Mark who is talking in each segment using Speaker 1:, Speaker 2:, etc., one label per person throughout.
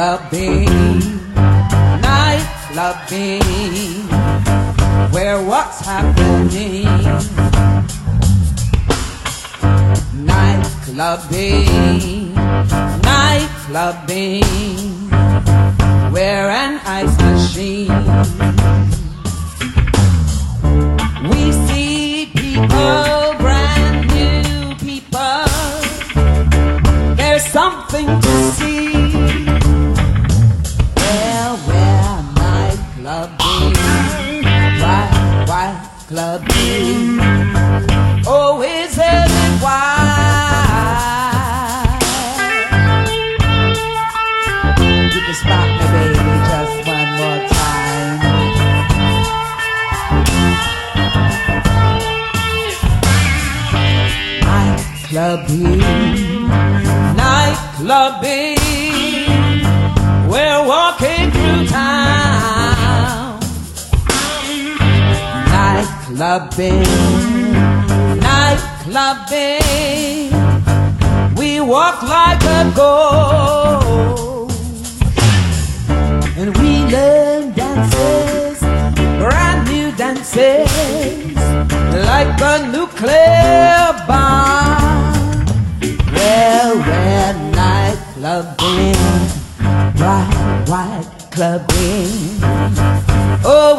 Speaker 1: clubbing, night clubbing. We're walking through town. Night clubbing, night clubbing. We walk like a ghost, and we learn dances, brand new dances, like a nuclear bomb. Well, well, clubbing, white, white clubbing. Oh,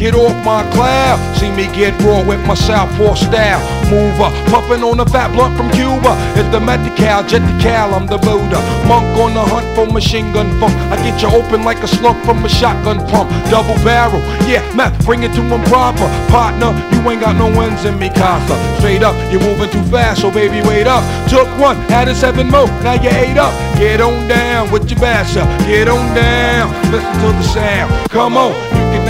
Speaker 2: Get off my cloud. See me get raw with my southpaw style. Mover, puffin' on a fat blunt from Cuba. It's the Medi-Cal, jet the cal, I'm the Buddha. Monk on the hunt for machine gun funk. I get you open like a slug from a shotgun pump. Double barrel, yeah, meth, bring it to him proper. Partner, you ain't got no ends in me, Casa. Straight up, you're moving too fast, so baby, wait up. Took one, added seven more, now you ate up. Get on down with your bass up, get on down. Listen to the sound, come on,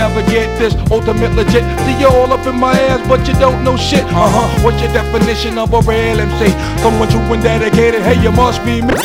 Speaker 2: never get this ultimate legit. See you all up in my ass, but you don't know shit. Uh huh. What's your definition of a real MC? Someone true and dedicated. Hey, you must be me.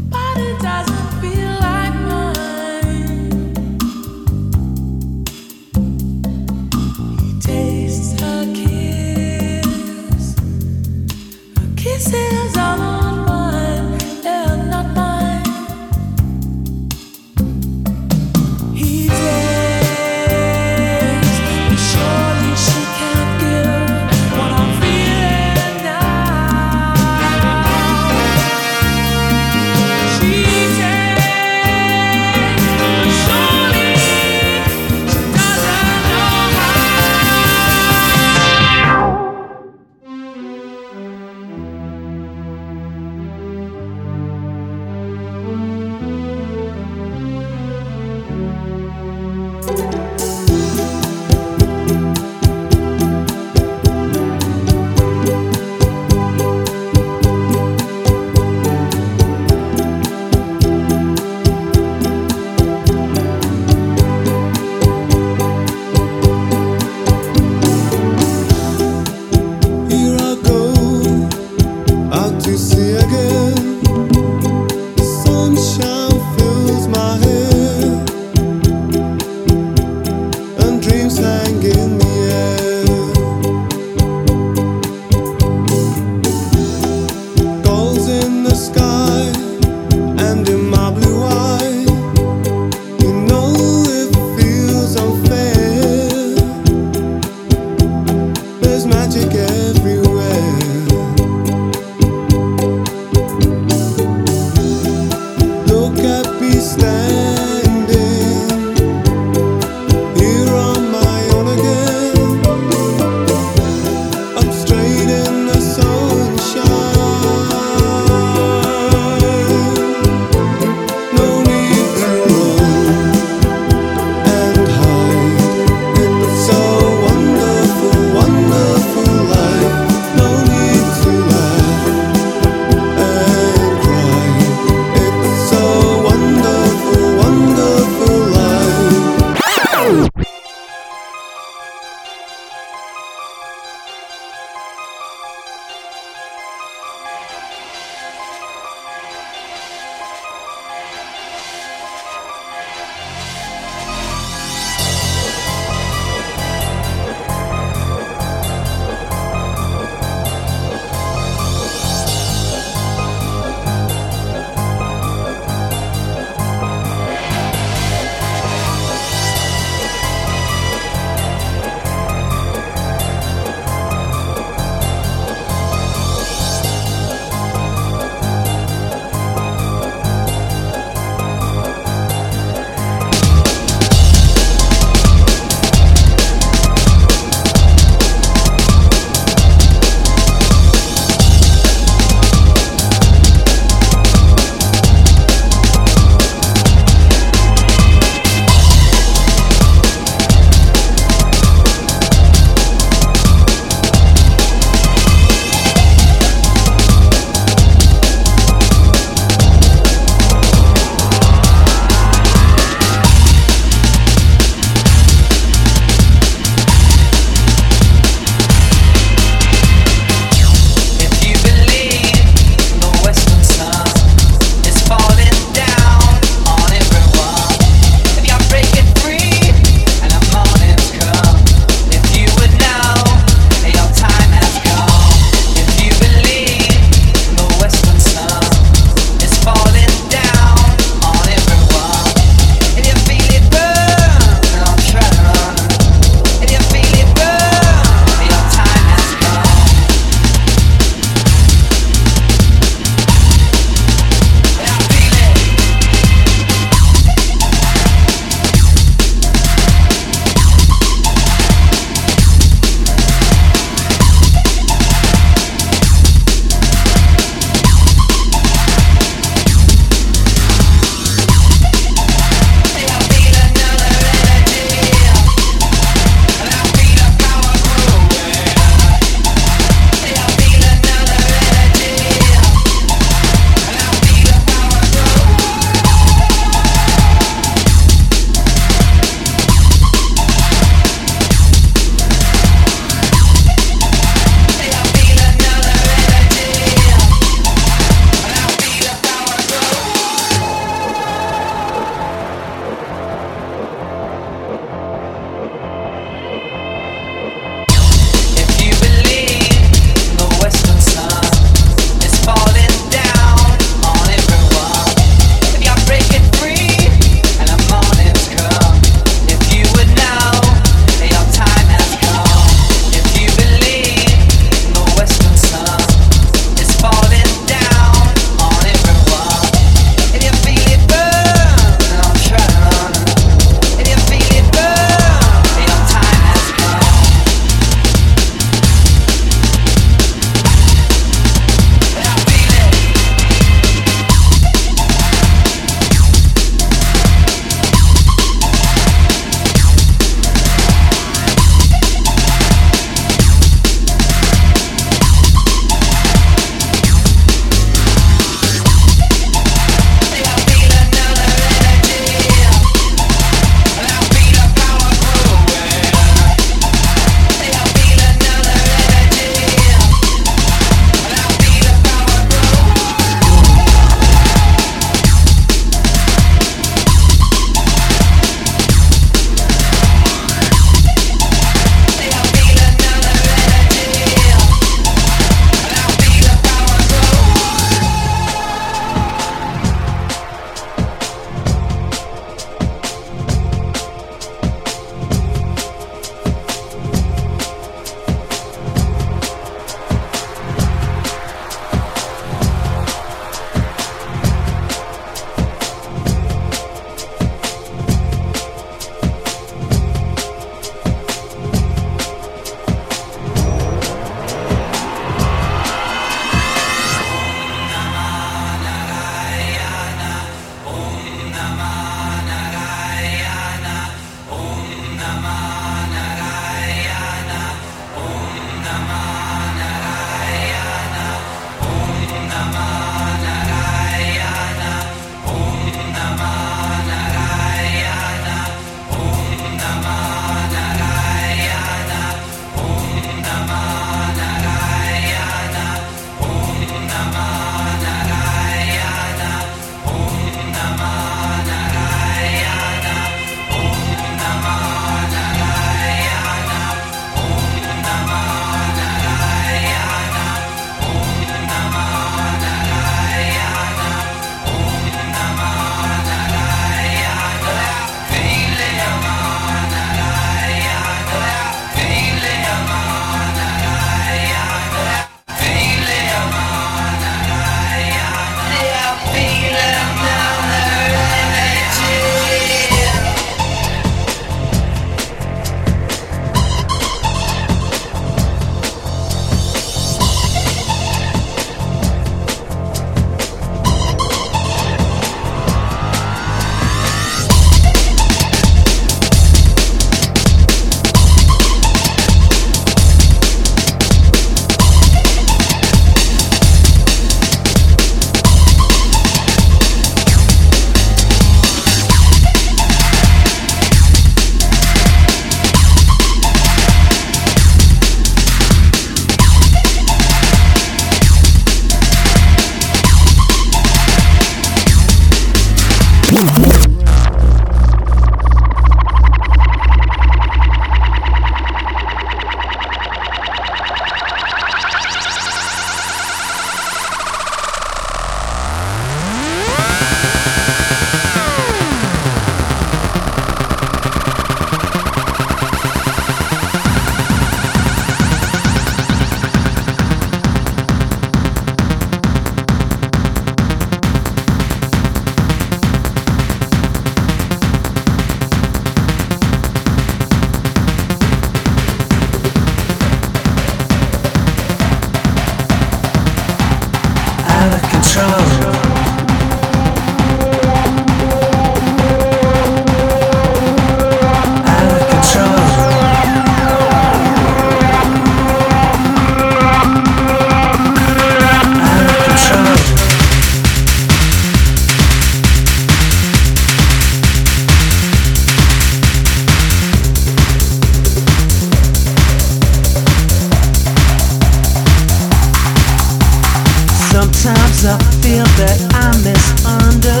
Speaker 1: That I'm misunderstood.